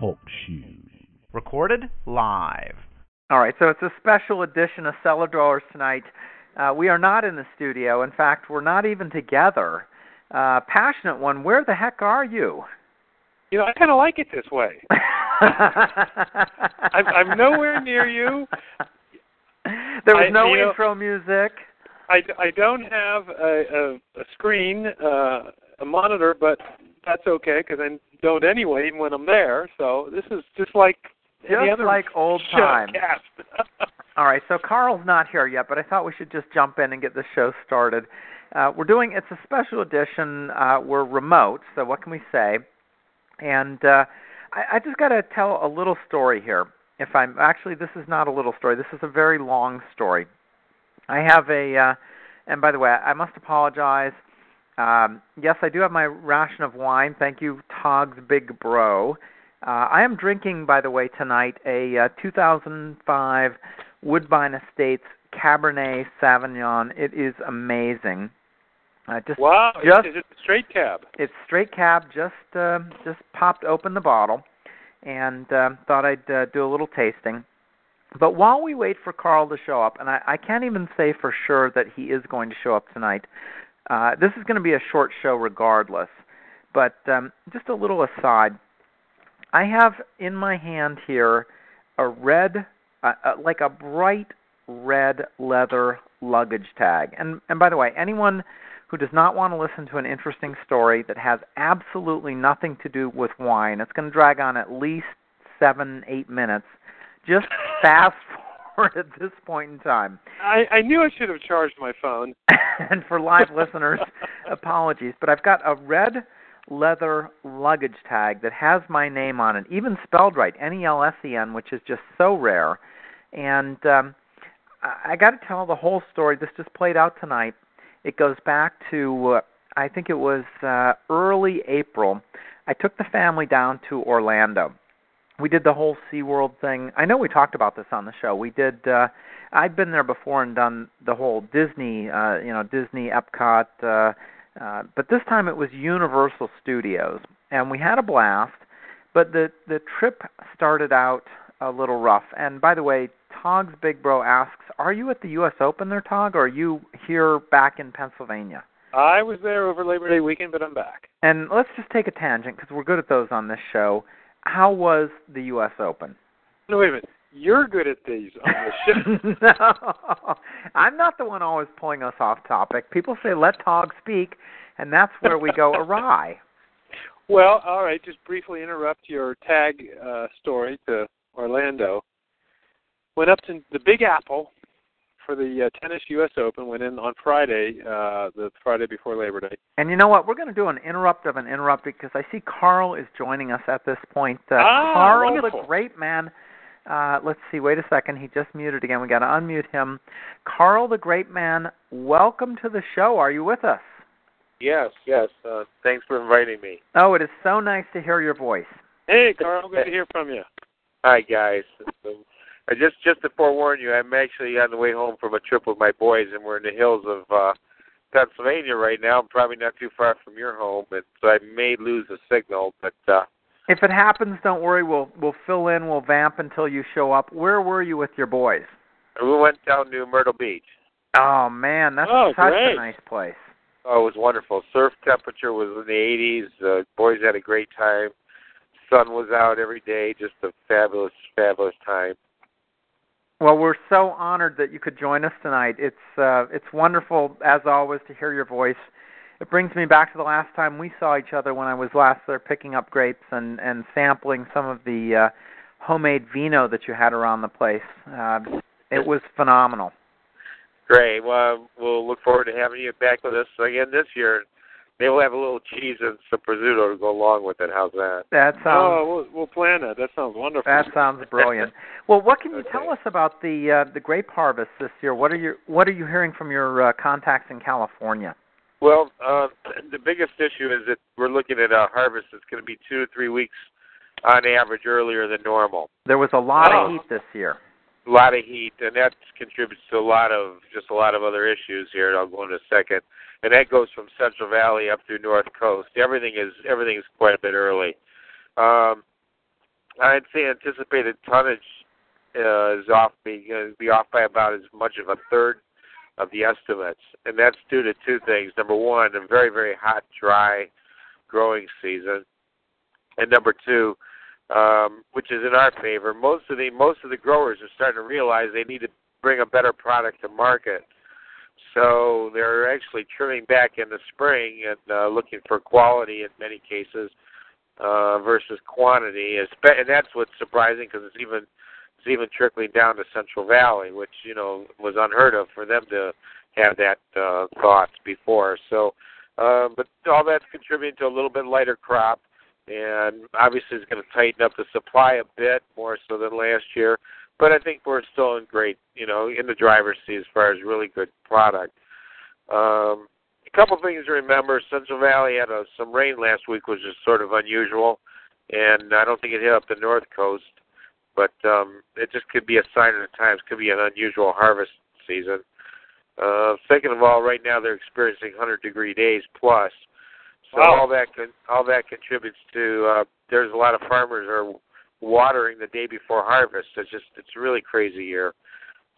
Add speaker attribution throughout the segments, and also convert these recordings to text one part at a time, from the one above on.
Speaker 1: Talk Recorded live.
Speaker 2: All right, so it's a special edition of Cellar Dwellers tonight. Uh, we are not in the studio. In fact, we're not even together. Uh, passionate one, where the heck are you?
Speaker 3: You know, I kind of like it this way. I'm, I'm nowhere near you.
Speaker 2: There was
Speaker 3: I-
Speaker 2: no
Speaker 3: you know-
Speaker 2: intro music.
Speaker 3: I, I don't have a, a, a screen, uh, a monitor, but that's okay because I don't anyway, even when I'm there. So this is just like any
Speaker 2: Just like old times. All right, so Carl's not here yet, but I thought we should just jump in and get the show started. Uh, we're doing it's a special edition. Uh, we're remote, so what can we say? And uh, I, I just got to tell a little story here. If I'm actually, this is not a little story. This is a very long story. I have a, uh, and by the way, I must apologize. Um, yes, I do have my ration of wine. Thank you, Togs Big Bro. Uh, I am drinking, by the way, tonight a uh, 2005 Woodbine Estates Cabernet Sauvignon. It is amazing. Uh, just
Speaker 3: wow,
Speaker 2: just
Speaker 3: is it straight cab?
Speaker 2: it's straight cab. Just uh, just popped open the bottle, and uh, thought I'd uh, do a little tasting. But while we wait for Carl to show up, and I, I can't even say for sure that he is going to show up tonight. Uh, this is going to be a short show regardless. But um, just a little aside, I have in my hand here a red, uh, uh, like a bright red leather luggage tag. And and by the way, anyone who does not want to listen to an interesting story that has absolutely nothing to do with wine, it's going to drag on at least seven, eight minutes. Just fast forward at this point in time.
Speaker 3: I, I knew I should have charged my phone.
Speaker 2: and for live listeners, apologies, but I've got a red leather luggage tag that has my name on it, even spelled right, N E L S E N, which is just so rare. And um, I, I got to tell the whole story. This just played out tonight. It goes back to uh, I think it was uh, early April. I took the family down to Orlando. We did the whole SeaWorld thing. I know we talked about this on the show. We did uh I'd been there before and done the whole Disney, uh, you know, Disney Epcot, uh, uh, but this time it was Universal Studios, and we had a blast. But the the trip started out a little rough. And by the way, Tog's Big Bro asks, "Are you at the U.S. Open there, Tog, or are you here back in Pennsylvania?"
Speaker 3: I was there over Labor Day weekend, but I'm back.
Speaker 2: And let's just take a tangent because we're good at those on this show. How was the U.S. Open?
Speaker 3: No, wait a minute. You're good at these on the show.
Speaker 2: no, I'm not the one always pulling us off topic. People say let Tog speak, and that's where we go awry.
Speaker 3: Well, all right. Just briefly interrupt your tag uh, story to Orlando. Went up to the Big Apple for the uh, tennis U.S. Open. Went in on Friday, uh, the Friday before Labor Day.
Speaker 2: And you know what? We're going to do an interrupt of an interrupt because I see Carl is joining us at this point. Uh,
Speaker 3: Ah,
Speaker 2: Carl,
Speaker 3: wonderful.
Speaker 2: the Grape Man. Uh, let's see. Wait a second. He just muted again. We got to unmute him. Carl, the Grape Man. Welcome to the show. Are you with us?
Speaker 4: Yes, yes. Uh, thanks for inviting me.
Speaker 2: Oh, it is so nice to hear your voice.
Speaker 3: Hey, Carl. Good to hear from you.
Speaker 4: Hi, guys. Um, uh, just just to forewarn you, I'm actually on the way home from a trip with my boys, and we're in the hills of uh, Pennsylvania right now. I'm probably not too far from your home, and so I may lose the signal. But uh,
Speaker 2: If it happens, don't worry. We'll we'll fill in. We'll vamp until you show up. Where were you with your boys?
Speaker 4: we went down to Myrtle Beach.
Speaker 2: Oh man, that's
Speaker 3: Oh,
Speaker 2: such
Speaker 3: great.
Speaker 2: a nice place.
Speaker 4: Oh, it was wonderful. Surf temperature was in the 80s. Uh, boys had a great time. Sun was out every day. Just a fabulous, fabulous time.
Speaker 2: Well, we're so honored that you could join us tonight. It's uh, it's wonderful as always to hear your voice. It brings me back to the last time we saw each other when I was last there picking up grapes and and sampling some of the uh, homemade vino that you had around the place. Uh, it was phenomenal.
Speaker 4: Great. Well, we'll look forward to having you back with us again this year. Maybe we'll have a little cheese and some prosciutto to go along with it. How's that?
Speaker 2: That sounds
Speaker 3: oh, we'll, we'll plan that. That sounds wonderful.
Speaker 2: That sounds brilliant. Well, what can you
Speaker 4: Okay.
Speaker 2: tell us about the uh, the grape harvest this year? What are you What are you hearing from your uh, contacts in California?
Speaker 4: Well, uh, the biggest issue is that we're looking at a harvest that's going to be two to three weeks on average earlier than normal.
Speaker 2: There was a lot
Speaker 3: Oh.
Speaker 2: of heat this year.
Speaker 4: A lot of heat, and that contributes to a lot of just a lot of other issues here. I'll go in a second, and that goes from Central Valley up through North Coast. Everything is everything is quite a bit early. Um, I'd say anticipated tonnage uh, is off be be off by about as much of a third of the estimates, and that's due to two things. Number one, a very very hot, dry growing season, and number two, um, which is in our favor. Most of the most of the growers are starting to realize they need to bring a better product to market. So they're actually trimming back in the spring and uh, looking for quality in many cases uh, versus quantity. And that's what's surprising because it's even it's even trickling down to Central Valley, which you know was unheard of for them to have that uh, thoughts before. So, uh, but all that's contributing to a little bit lighter crop and obviously it's going to tighten up the supply a bit more so than last year. But I think we're still in great, you know, in the driver's seat as far as really good product. Um, a couple things to remember: Central Valley had a, some rain last week, which is sort of unusual, and I don't think it hit up the North Coast. But um, it just could be a sign of the times. Could be an unusual harvest season. Uh, second of all, right now they're experiencing 100 degree days plus, so
Speaker 3: Wow.
Speaker 4: all that con- all that contributes to uh, there's a lot of farmers are watering the day before harvest. It's just it's a really crazy year.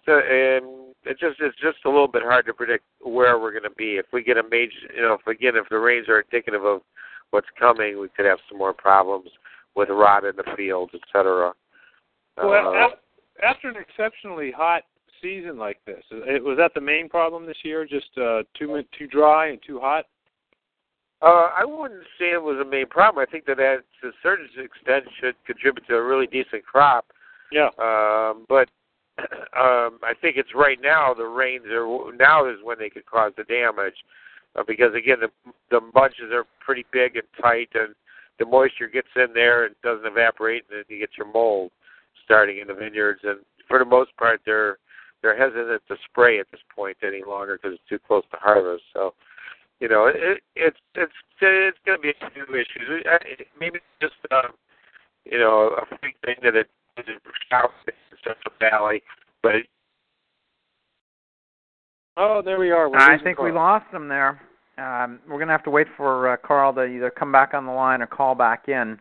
Speaker 4: So and it just it's just a little bit hard to predict where we're going to be. If we get a major, you know, if again if the rains are indicative of what's coming, we could have some more problems with rot in the fields, et cetera.
Speaker 3: Well,
Speaker 4: Uh,
Speaker 3: after an exceptionally hot season like this, it, was that the main problem this year? Just uh, too too dry and too hot?
Speaker 4: Uh, I wouldn't say it was a main problem. I think that that to a certain extent should contribute to a really decent crop.
Speaker 3: Yeah.
Speaker 4: Um, but um, I think it's right now the rains are now is when they could cause the damage uh, because again the the bunches are pretty big and tight and the moisture gets in there and doesn't evaporate and then you get your mold starting in the vineyards and for the most part they're they're hesitant to spray at this point any longer because it's too close to harvest. So you know, it, it's it's it's going to be a few issues. I- Maybe just um, you know a big thing that it is south in Central Valley, but it,
Speaker 3: Oh, there we are. We're
Speaker 2: I
Speaker 3: losing
Speaker 2: think we lost him there. Um, we're going to have to wait for uh, Carl to either come back on the line or call back in.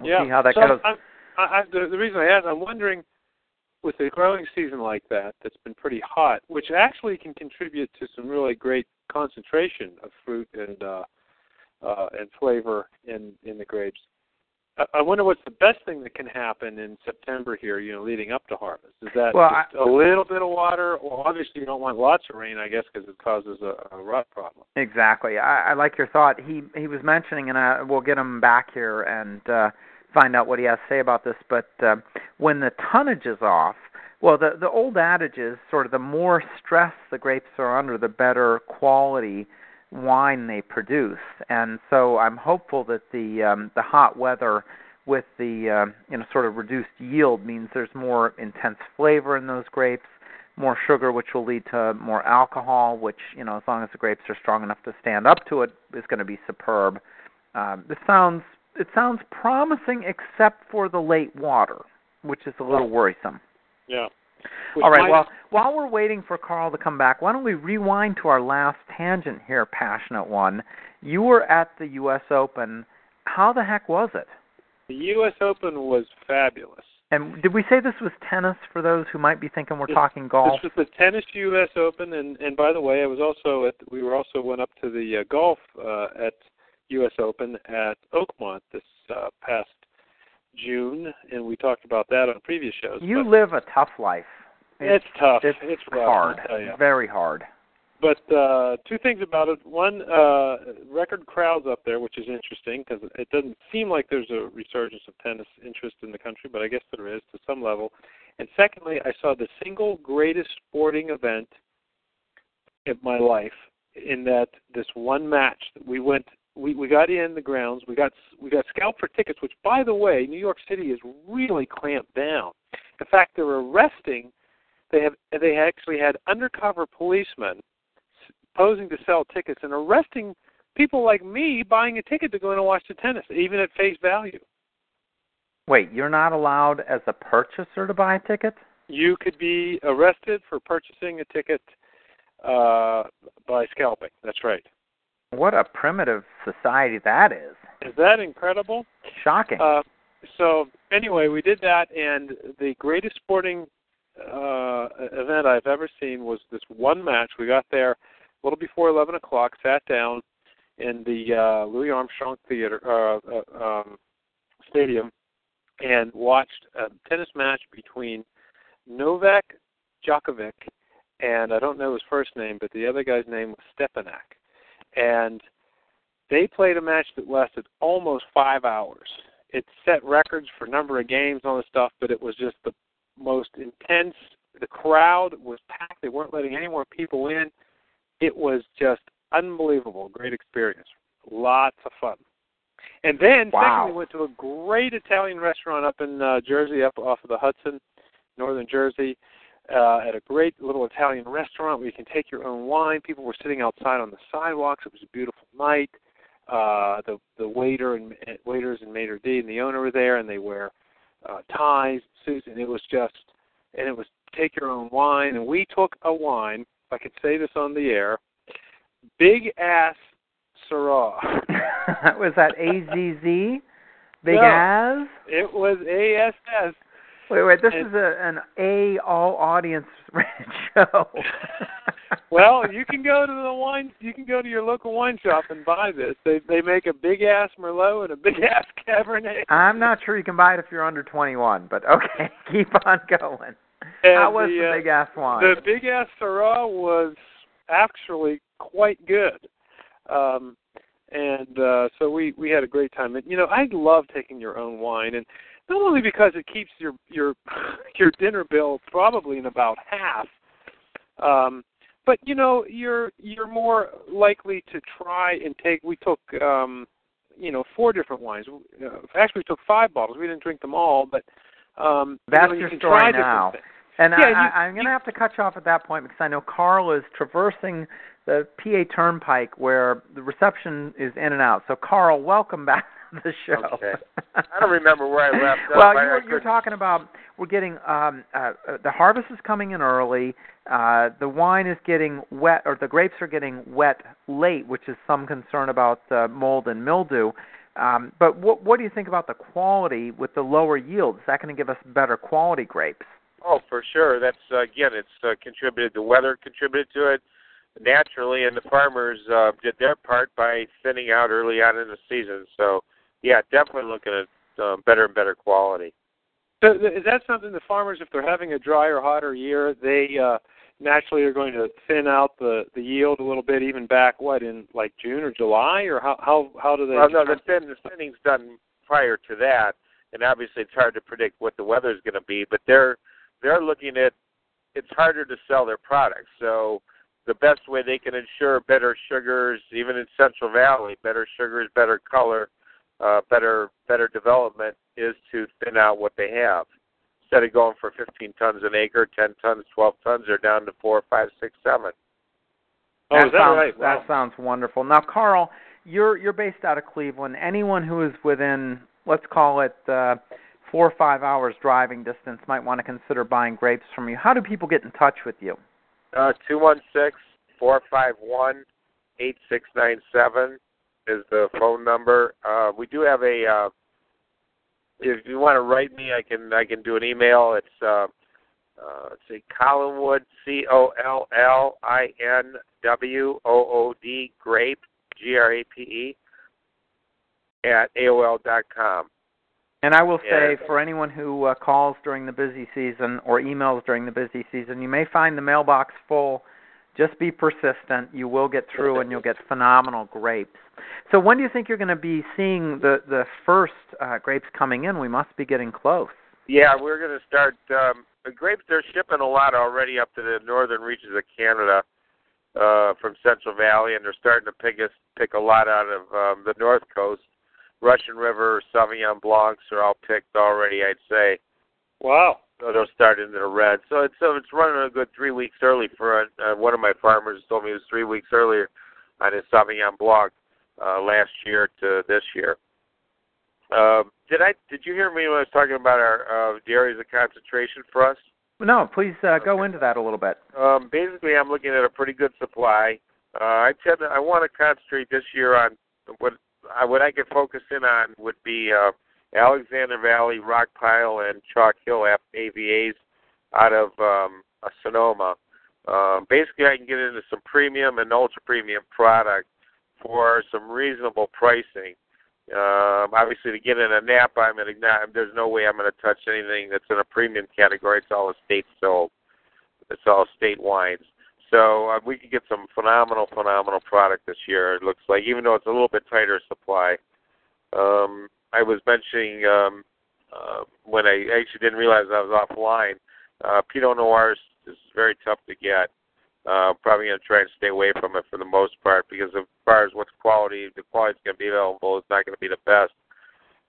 Speaker 2: We'll
Speaker 3: yeah.
Speaker 2: see how that
Speaker 3: so
Speaker 2: goes.
Speaker 3: I'm, I, I, the, the reason I asked, I'm wondering, with a growing season like that, that's been pretty hot, which actually can contribute to some really great concentration of fruit and uh, uh, and flavor in in the grapes. I, I wonder what's the best thing that can happen in September here, you know, leading up to harvest. Is that
Speaker 2: Well,
Speaker 3: just a little bit of water? Well, obviously you don't want lots of rain, I guess, because it causes a, a rot problem.
Speaker 2: Exactly. I, I like your thought. He he was mentioning, and I, we'll get him back here and uh, find out what he has to say about this. But uh, when the tonnage is off, well, the the old adage is sort of the more stress the grapes are under, the better quality wine they produce. And so I'm hopeful that the um, the hot weather with the um, you know sort of reduced yield means there's more intense flavor in those grapes more sugar, which will lead to more alcohol, which you know, as long as the grapes are strong enough to stand up to it, is going to be superb. Um, this sounds it sounds promising, except for the late water, which is a little worrisome.
Speaker 3: Yeah.
Speaker 2: All right. Well, while we're waiting for Carl to come back, why don't we rewind to our last tangent here, passionate one? You were at the U.S. Open. How the heck was it?
Speaker 3: the U.S. Open was fabulous.
Speaker 2: And did we say this was tennis for those who might be thinking we're
Speaker 3: This-
Speaker 2: talking golf?
Speaker 3: This was the tennis U.S. Open, and and by the way, I was also at we were also went up to the uh, golf uh, at U.S. Open at Oakmont this uh, past June, and we talked about that on previous shows.
Speaker 2: You live a tough life.
Speaker 3: it's tough.
Speaker 2: It's,
Speaker 3: it's rough,
Speaker 2: hard,
Speaker 3: I'll tell ya.
Speaker 2: very hard.
Speaker 3: But uh, two things about it. One, uh, record crowds up there, which is interesting because it doesn't seem like there's a resurgence of tennis interest in the country, but I guess there is to some level. And secondly, I saw the single greatest sporting event in my life in that this one match that we went we we got in the grounds we got we got scalped for tickets which by the way New York City is really clamped down in fact they're arresting they have they actually had undercover policemen posing to sell tickets and arresting people like me buying a ticket to go in and watch the tennis, even at face value.
Speaker 2: Wait, you're not allowed as a purchaser to buy a ticket?
Speaker 3: you could be arrested for purchasing a ticket uh, by scalping. That's right.
Speaker 2: What a primitive society that is.
Speaker 3: Is that incredible?
Speaker 2: Shocking.
Speaker 3: Uh, so anyway, we did that, and the greatest sporting uh, event I've ever seen was this one match. We got there a little before 11 o'clock, sat down in the uh, Louis Armstrong Theater uh, uh, um, Stadium, and watched a tennis match between Novak Djokovic and I don't know his first name, but the other guy's name was Stepanek, and they played a match that lasted almost five hours. It set records for number of games on the stuff, but it was just the most intense. The crowd was packed. They weren't letting any more people in. It was just unbelievable. Great experience. Lots of fun. And then,
Speaker 2: wow.
Speaker 3: second, we went to a great Italian restaurant up in uh, Jersey, up off of the Hudson, northern Jersey, uh, at a great little Italian restaurant where you can take your own wine. People were sitting outside on the sidewalks. It was a beautiful night. Uh, the the waiter and waiters and maitre d and the owner were there, and they wear uh, ties, suits, and it was just and it was take your own wine. And we took a wine. If I could say this on the air, big ass Syrah.
Speaker 2: was that AZZ? Big
Speaker 3: no,
Speaker 2: ass?
Speaker 3: It was ASS.
Speaker 2: Wait, wait. This
Speaker 3: And-
Speaker 2: is a an A all audience show.
Speaker 3: well, you can go to the wine. You can go to your local wine shop and buy this. They they make a big ass Merlot and a big ass Cabernet.
Speaker 2: I'm not sure you can buy it if you're under 21, but okay, keep on going.
Speaker 3: And
Speaker 2: How was
Speaker 3: the,
Speaker 2: the
Speaker 3: uh,
Speaker 2: big ass wine?
Speaker 3: The big ass Syrah was actually quite good. Um and uh so we we had a great time. And you know, I love taking your own wine and not only because it keeps your your your dinner bill probably in about half um but you know, you're you're more likely to try and take we took um you know, four different wines. Uh, actually we took five bottles. We didn't drink them all, but um
Speaker 2: That's
Speaker 3: you know,
Speaker 2: your
Speaker 3: can
Speaker 2: story now. And
Speaker 3: Yeah,
Speaker 2: I,
Speaker 3: you-
Speaker 2: I'm going to have to cut you off at that point because I know Carl is traversing the PA Turnpike where the reception is in and out. So, Carl, welcome back the show.
Speaker 4: Okay. I don't remember where I left off.
Speaker 2: well, you
Speaker 4: I
Speaker 2: were, you were talking about we're getting um, uh, uh, the harvest is coming in early. Uh, the wine is getting wet, or the grapes are getting wet late, which is some concern about uh, mold and mildew. Um, but what, what do you think about the quality with the lower yields? Is that going to give us better quality grapes?
Speaker 4: Oh, for sure. That's uh, again, it's uh, contributed. The weather contributed to it naturally, and the farmers uh, did their part by thinning out early on in the season. So, yeah, definitely looking at uh, better and better quality.
Speaker 3: So th- is that something the farmers, if they're having a drier, hotter year, they uh, naturally are going to thin out the the yield a little bit, even back what in like June or July, or how how how do they?
Speaker 4: Well, no, the thin the thinning's done prior to that, and obviously it's hard to predict what the weather's going to be. But they're they're looking at it's harder to sell their products, so the best way they can ensure better sugars, even in Central Valley, better sugars, better color, uh, better better development, is to thin out what they have. Instead of going for 15 tons an acre, 10 tons, 12 tons, they're down to four, five, six, seven.
Speaker 3: oh,
Speaker 2: that
Speaker 3: is that
Speaker 2: sounds,
Speaker 3: right?
Speaker 2: That sounds wonderful. Now, Carl, you're you're based out of Cleveland. Anyone who is within, let's call it, uh, four or five hours driving distance might want to consider buying grapes from you. How do people get in touch with you?
Speaker 4: Uh, two one six four five one eight six nine seven is the phone number. Uh, we do have a. Uh, if you want to write me, I can I can do an email. It's uh, uh, let's see, Collinwood C O L L I N W O O D grape G R A P E at AOL dot com.
Speaker 2: And I will say,
Speaker 4: Yeah.
Speaker 2: for anyone who uh, calls during the busy season or emails during the busy season, you may find the mailbox full. Just be persistent. You will get through, and you'll get phenomenal grapes. So, when do you think you're going to be seeing the the first uh, grapes coming in? We must be getting close.
Speaker 4: Yeah, we're going to start. Um, the grapes they're shipping a lot already up to the northern reaches of Canada uh, from Central Valley, and they're starting to pick us pick a lot out of um, the north coast. Russian River, Sauvignon Blancs are all picked already. I'd say
Speaker 3: Wow.
Speaker 4: so they'll start into the red. So it's so it's running a good three weeks early for uh, one of my farmers told me it was three weeks earlier on his Sauvignon Blanc uh, last year to this year. Um, did I? Did you hear me when I was talking about our uh, the areas of concentration for us?
Speaker 2: No, please uh, go into that a little bit.
Speaker 4: Um, basically, I'm looking at a pretty good supply. Uh, I tend to, I want to concentrate this year on what I, what I could focus in on would be uh, Alexander Valley, Rock Pile, and Chalk Hill AVAs out of um, Sonoma. Um, basically, I can get into some premium and ultra premium product for some reasonable pricing. Um, obviously, to get in a Napa, I'm gonna, there's no way I'm going to touch anything that's in a premium category. It's all estate sold. It's all state wines. So uh, we could get some phenomenal, phenomenal product this year. It looks like, even though it's a little bit tighter supply. Um, I was mentioning um, uh, when I actually didn't realize I was offline. Uh, Pinot Noir is, is very tough to get. Uh, probably going to try and stay away from it for the most part because as far as what's quality, the quality's going to be available. It's not going to be the best.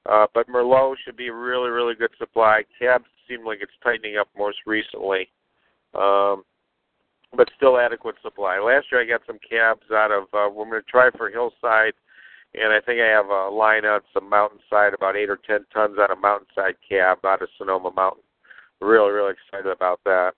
Speaker 4: Uh, but Merlot should be really, really good supply. Cabs seem like it's tightening up most recently. Um, but still adequate supply. Last year I got some cabs out of, uh, we're going to try for Hillside, and I think I have a line out some Mountainside, about 8 or 10 tons out of Mountainside cab out of Sonoma Mountain. Really, really excited about that.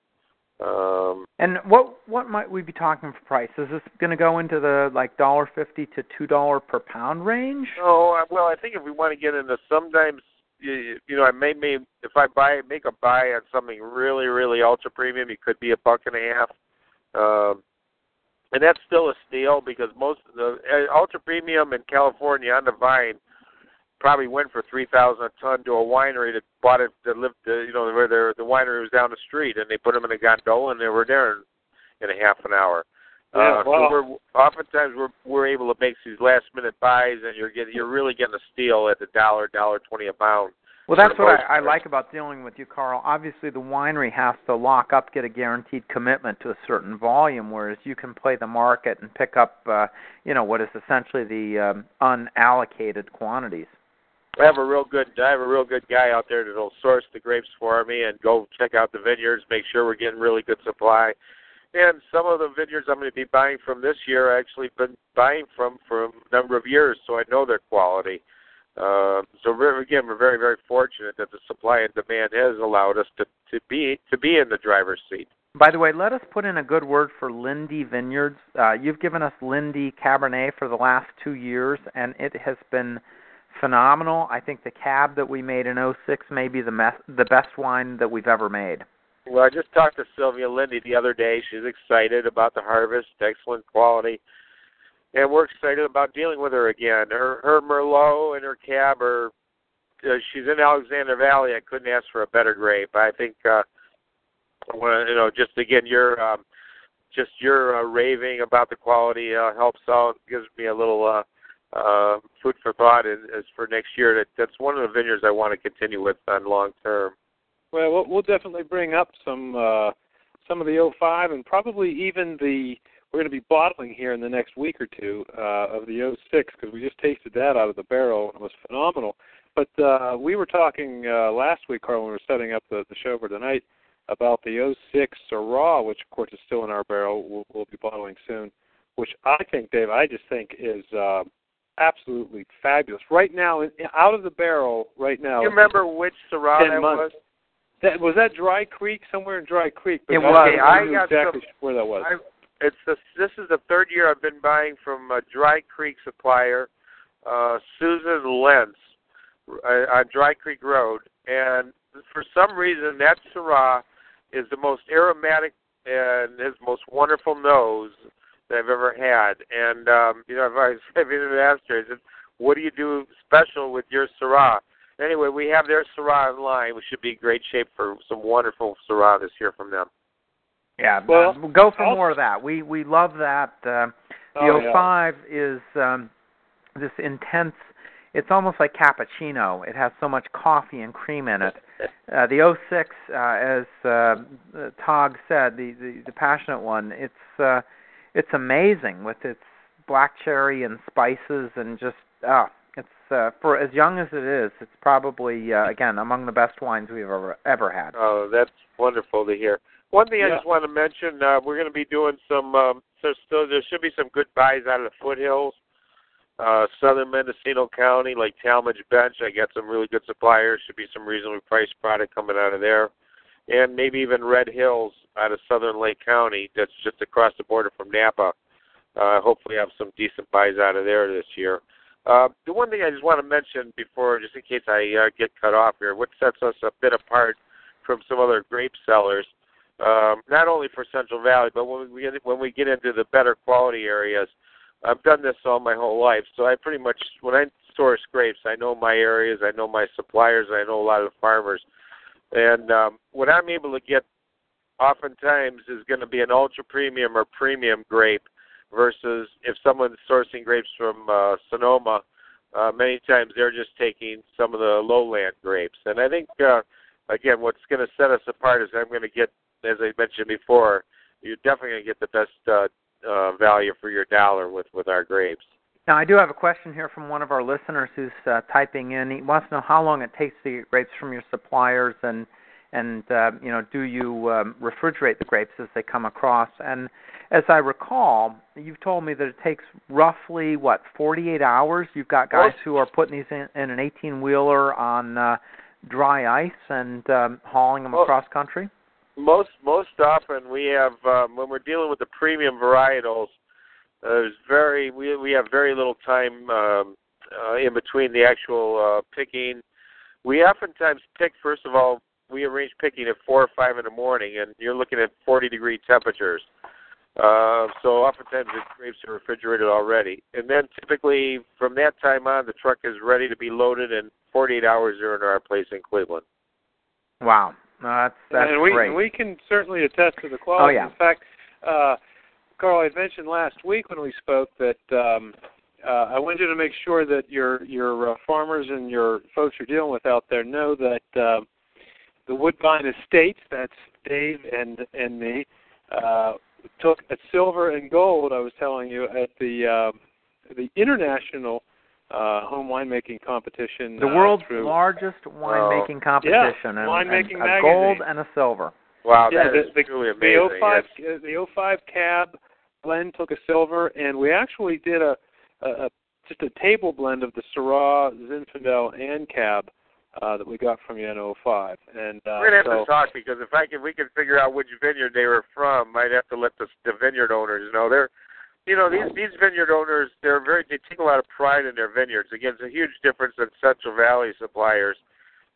Speaker 4: Um,
Speaker 2: and what what might we be talking for price? Is this going to go into the like dollar fifty to two dollar per pound range?
Speaker 4: Oh well, I think if we want to get into sometimes you, you know I may, may if I buy make a buy on something really really ultra premium, it could be a buck and a half. Um, and that's still a steal because most of the uh, ultra premium in California on the vine probably went for three thousand a ton to a winery that bought it that lived uh, you know where the the winery was down the street and they put them in a gondola and they were there in, in a half an hour.
Speaker 3: Yeah,
Speaker 4: uh,
Speaker 3: well,
Speaker 4: so we're oftentimes we're we're able to make these last minute buys and you're getting you're really getting a steal at the dollar dollar twenty a pound.
Speaker 2: Well, that's what I, I like about dealing with you, Carl. Obviously, the winery has to lock up, get a guaranteed commitment to a certain volume, whereas you can play the market and pick up, uh, you know, what is essentially the um, unallocated quantities.
Speaker 4: I have a real good I have a real good guy out there that'll source the grapes for me and go check out the vineyards, make sure we're getting really good supply. And some of the vineyards I'm going to be buying from this year I actually been buying from for a number of years, so I know their quality. Uh, so we're, again, we're very very fortunate that the supply and demand has allowed us to to be to be in the driver's seat.
Speaker 2: By the way, let us put in a good word for Lindy Vineyards. Uh, you've given us Lindy Cabernet for the last two years, and it has been phenomenal. I think the cab that we made in '06 may be the mes- the best wine that we've ever made.
Speaker 4: Well, I just talked to Sylvia Lindy the other day. She's excited about the harvest, excellent quality, and we're excited about dealing with her again. Her her Merlot and her Cab are. Uh, she's in Alexander Valley. I couldn't ask for a better grape. I think. uh when, you know, just again, your um, just your uh, raving about the quality uh, helps out. Gives me a little uh, uh, food for thought as, as for next year. That that's one of the vineyards I want to continue with on long term.
Speaker 3: Well, we'll, we'll definitely bring up some uh, some of the 05 and probably even the we're going to be bottling here in the next week or two uh, of the 06 because we just tasted that out of the barrel and it was phenomenal. But uh, we were talking uh, last week, Carl, when we were setting up the, the show for tonight about the 06 Syrah, which of course is still in our barrel. We'll, we'll be bottling soon, which I think, Dave, I just think is uh, absolutely fabulous. Right now, out of the barrel, right now.
Speaker 4: you remember which Syrah
Speaker 3: 10
Speaker 4: that
Speaker 3: months.
Speaker 4: was?
Speaker 3: That was that Dry Creek somewhere in Dry Creek. But
Speaker 2: It
Speaker 3: I don't
Speaker 2: was.
Speaker 3: know
Speaker 4: I got
Speaker 3: exactly
Speaker 4: some-
Speaker 3: where that was.
Speaker 4: I, it's the this is the third year I've been buying from a Dry Creek supplier, uh, Susan Lentz, uh, on Dry Creek Road, and for some reason that Syrah is the most aromatic and his most wonderful nose that I've ever had. And um, you know, if I was I've even asked her, I said, "What do you do special with your Syrah?" Anyway, we have their Syrah online. We should be in great shape for some wonderful Syrah this year from them.
Speaker 2: Yeah,
Speaker 3: Well,
Speaker 2: uh, go for
Speaker 3: I'll-
Speaker 2: more of that. We we love that. Uh, the
Speaker 3: Oh, yeah.
Speaker 2: is um, this intense. It's almost like cappuccino. It has so much coffee and cream in it. Uh, the 06, uh, as uh, uh, Tog said, the, the the passionate one. It's uh, it's amazing with its black cherry and spices and just ah, it's uh, for as young as it is. It's probably uh, again among the best wines we've ever ever had.
Speaker 4: Oh, that's wonderful to hear. One thing I just want to mention, uh, we're going to be doing some. Um, so still, there should be some good buys out of the foothills, uh, southern Mendocino County, like Talmage Bench. I got some really good suppliers. Should be some reasonably priced product coming out of there. And maybe even Red Hills out of southern Lake County. That's just across the border from Napa. Uh, hopefully, have some decent buys out of there this year. Uh, the one thing I just want to mention before, just in case I uh, get cut off here, what sets us a bit apart from some other grape sellers, um, not only for Central Valley, but when we get when we get into the better quality areas. I've done this all my whole life, so I pretty much when I source grapes, I know my areas, I know my suppliers, I know a lot of the farmers, and um, what I'm able to get oftentimes is going to be an ultra premium or premium grape versus if someone's sourcing grapes from uh, Sonoma, uh, many times they're just taking some of the lowland grapes. And I think, uh, again, what's going to set us apart is I'm going to get, as I mentioned before, you're definitely going to get the best uh, uh, value for your dollar with with our grapes.
Speaker 2: Now, I do have a question here from one of our listeners who's uh, typing in. He wants to know how long it takes to get grapes from your suppliers, and and uh, you know, do you um, refrigerate the grapes as they come across? And as I recall, you've told me that it takes roughly what 48 hours. You've got guys who are putting these in, in an 18 wheeler on uh, dry ice and um, hauling them
Speaker 4: well,
Speaker 2: across country.
Speaker 4: Most most often we have um, when we're dealing with the premium varietals, uh, there's very we we have very little time um, uh, in between the actual uh, picking. We oftentimes pick first of all. We arrange picking at four or five in the morning, and you're looking at 40 degree temperatures. Uh, so oftentimes the grapes are refrigerated already, and then typically from that time on, the truck is ready to be loaded, and 48 hours they're in our place in Cleveland.
Speaker 2: Wow, no, that's that's
Speaker 3: and we,
Speaker 2: great.
Speaker 3: we can certainly attest to the quality.
Speaker 2: Oh, yeah.
Speaker 3: In fact, uh, Carl, I mentioned last week when we spoke that um, uh, I wanted you to make sure that your your uh, farmers and your folks you're dealing with out there know that uh, the Woodbine Estates, that's Dave and and me, uh, took a silver and gold. I was telling you at the uh, the international uh, home winemaking competition.
Speaker 2: the
Speaker 3: uh,
Speaker 2: world's
Speaker 3: through,
Speaker 2: largest winemaking competition, and,
Speaker 3: winemaking
Speaker 2: and a gold and a silver.
Speaker 4: Wow,
Speaker 3: yeah,
Speaker 4: that
Speaker 3: the,
Speaker 4: is
Speaker 3: the,
Speaker 4: truly
Speaker 3: the
Speaker 4: amazing.
Speaker 3: 05
Speaker 4: That's-
Speaker 3: uh, the 05 cab blend took a silver, and we actually did a, a, a just a table blend of the Syrah, Zinfandel, and cab uh, that we got from you in 05. And uh,
Speaker 4: We're gonna have
Speaker 3: so,
Speaker 4: to talk because if I can, we can figure out which vineyard they were from. I'd have to let the, the vineyard owners know. They're, you know, these these vineyard owners. They're very. They take a lot of pride in their vineyards. Again, it's a huge difference than Central Valley suppliers.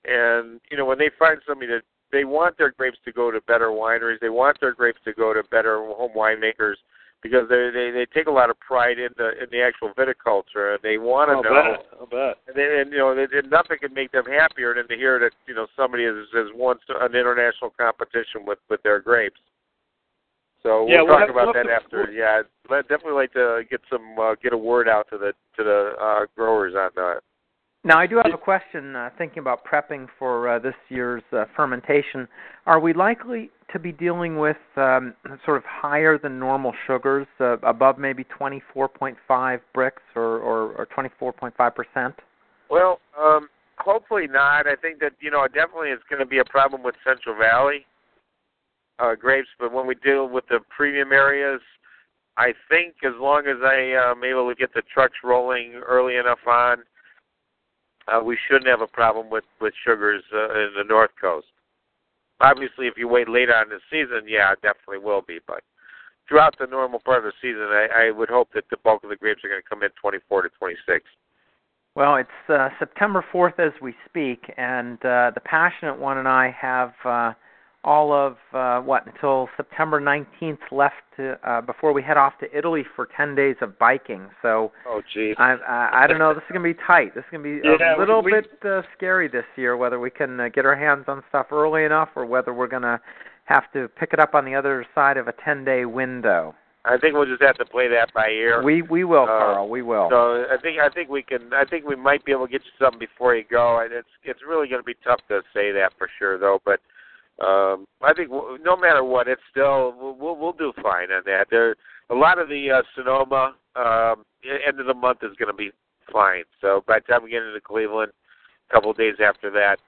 Speaker 4: And you know, when they find somebody that they want their grapes to go to better wineries, they want their grapes to go to better home winemakers because they they they take a lot of pride in the in the actual viticulture and they want to
Speaker 3: I'll
Speaker 4: know.
Speaker 3: bet. I'll bet.
Speaker 4: And, they, and you know, they, and nothing can make them happier than to hear that you know somebody has has won an international competition with with their grapes. So we'll
Speaker 3: Yeah,
Speaker 4: talk about
Speaker 3: we'll have
Speaker 4: that
Speaker 3: to-
Speaker 4: after. Yeah, I'd definitely like to get some uh, get a word out to the to the uh, growers on that.
Speaker 2: Now, I do have a question. Uh, thinking about prepping for uh, this year's uh, fermentation, are we likely to be dealing with um, sort of higher than normal sugars, uh, above maybe 24.5 Brix or, or, or 24.5 percent?
Speaker 4: Well, um, hopefully not. I think that you know definitely it's going to be a problem with Central Valley uh, grapes, but when we deal with the premium areas, I think as long as I am able to get the trucks rolling early enough on, uh, we shouldn't have a problem with with sugars uh, in the North Coast. Obviously, if you wait later on in the season, yeah, it definitely will be. But throughout the normal part of the season, I, I would hope that the bulk of the grapes are going to come in 24 to 26.
Speaker 2: Well, it's uh, September 4th as we speak, and uh, the passionate one and I have uh, all of uh, what until September 19th left to, uh, before we head off to Italy for 10 days of biking. So
Speaker 4: Oh, geez.
Speaker 2: I, I I don't know. This is gonna be tight. This is gonna be
Speaker 3: Yeah,
Speaker 2: a little
Speaker 3: we-
Speaker 2: bit uh, scary this year. Whether we can uh, get our hands on stuff early enough, or whether we're gonna have to pick it up on the other side of a 10-day window.
Speaker 4: I think we'll just have to play that by ear.
Speaker 2: We we will,
Speaker 4: Uh,
Speaker 2: Carl. We will.
Speaker 4: So I think I think we can. I think we might be able to get you something before you go. And It's it's really going to be tough to say that for sure, though. But um, I think w- no matter what, it's still we'll we'll, do fine on that. There a lot of the uh, Sonoma um, end of the month is going to be fine. So by the time we get into Cleveland, a couple of days after that,